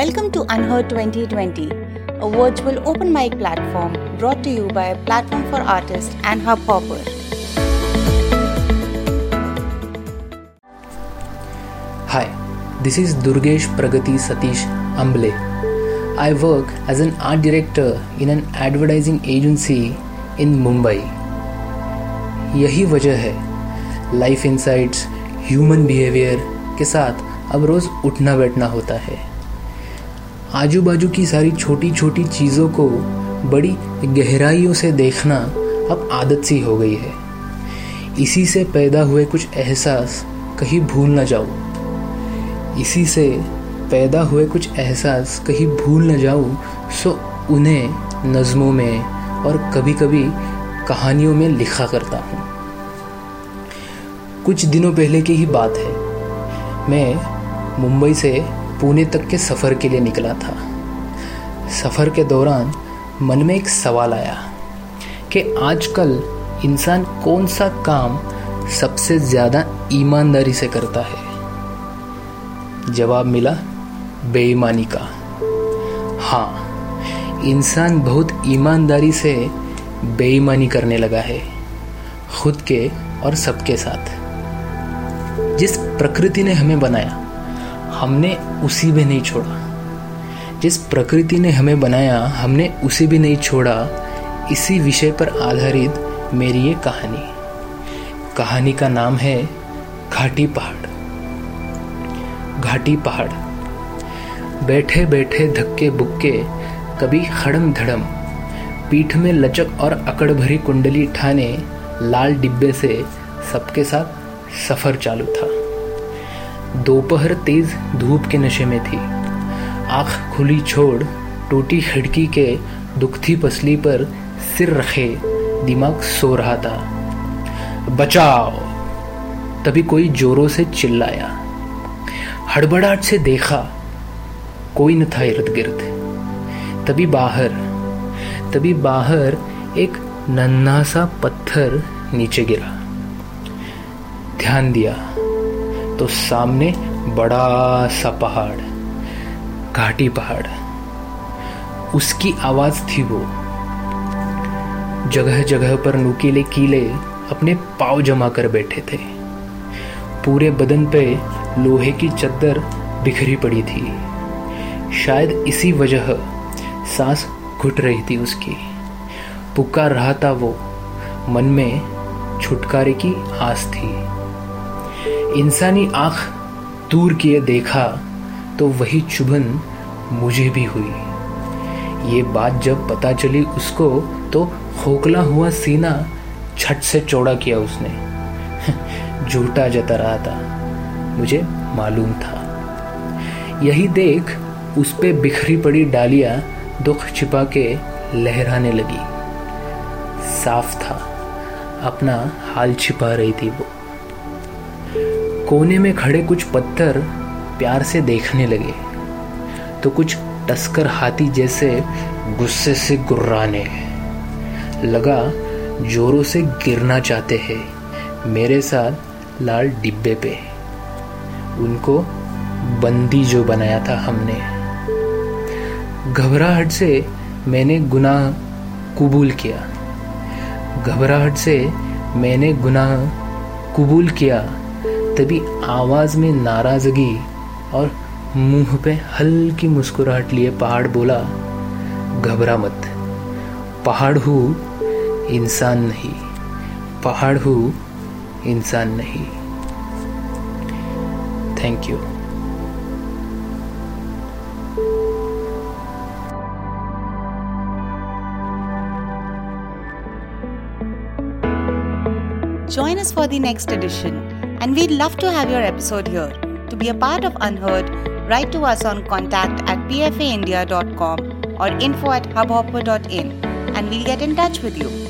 Welcome to Unheard 2020, a virtual open mic platform brought to you by a Platform for Artists and Hubhopper. Hi, this is Durgesh Pragati Satish Amble. I work as an art director in an advertising agency in Mumbai. यही वजह है life insights human behaviour के साथ अब रोज़ उठना बैठना होता है आजू बाजू की सारी छोटी छोटी चीज़ों को बड़ी गहराइयों से देखना अब आदत सी हो गई है। इसी से पैदा हुए कुछ एहसास कहीं भूल ना जाओ इसी से पैदा हुए कुछ एहसास कहीं भूल ना जाऊँ, सो उन्हें नज़मों में और कभी कभी कहानियों में लिखा करता हूँ। कुछ दिनों पहले की ही बात है। मैं मुंबई से पुणे तक के सफ़र के लिए निकला था। सफ़र के दौरान मन में एक सवाल आया कि आजकल इंसान कौन सा काम सबसे ज़्यादा ईमानदारी से करता है? जवाब मिला, बेईमानी का। हाँ इंसान बहुत ईमानदारी से बेईमानी करने लगा है, खुद के और सबके साथ। जिस प्रकृति ने हमें बनाया हमने उसी में नहीं छोड़ा। जिस प्रकृति ने हमें बनाया, हमने उसे भी नहीं छोड़ा। इसी विषय पर आधारित मेरी ये कहानी। कहानी का नाम है घाटी पहाड़। घाटी पहाड़। बैठे बैठे धक्के बुक्के कभी खड़म धड़म पीठ में लचक और अकड़ भरी कुंडली ठाने, लाल डिब्बे से सबके साथ सफ़र चालू था। दोपहर तेज धूप के नशे में थी। आँख खुली छोड़, टूटी खिड़की के दुखती पसली पर सिर रखे दिमाग सो रहा था। बचाओ। तभी कोई जोरों से चिल्लाया। हड़बड़ाहट से देखा, कोई न था इर्द गिर्द। तभी बाहर तभी बाहर एक नन्हा सा पत्थर नीचे गिरा। ध्यान दिया। तो सामने बड़ा सा पहाड़, घाटी पहाड़। उसकी आवाज़ थी वो जगह जगह पर नुकीले कीले अपने पाव जमा कर बैठे थे। पूरे बदन पे लोहे की चद्दर बिखरी पड़ी थी। शायद इसी वजह सांस घुट रही थी उसकी। पुकार रहा था वो, मन में छुटकारे की आस थी। इंसानी आँख दूर किए देखा तो वही चुभन मुझे भी हुई। ये बात जब पता चली उसको तो खोखला हुआ सीना छट से चौड़ा किया उसने। झूठा जता रहा था। मुझे मालूम था। यही देख उस पे बिखरी पड़ी डालियाँ दुख छिपा के लहराने लगी। साफ़ था। अपना हाल छिपा रही थी वो। कोने में खड़े कुछ पत्थर प्यार से देखने लगे। तो कुछ टस्कर हाथी जैसे गुस्से से गुर्राने। लगा, जोरों से गिरना चाहते हैं, मेरे साथ लाल डिब्बे पे। उनको बंदी जो बनाया था हमने। घबराहट से मैंने गुनाह कबूल किया। घबराहट से मैंने गुनाह कबूल किया। तभी आवाज़ में नाराज़गी और मुँह पे हल्की मुस्कुराहट लिए पहाड़ बोला घबरा मत। पहाड़ हूँ इंसान नहीं। पहाड़ हूँ इंसान नहीं। Thank you Join us for the next edition, and we'd love to have your episode here. To be a part of Unheard, write to us on contact at pfaindia.com or info at hubhopper.in, and we'll get in touch with you.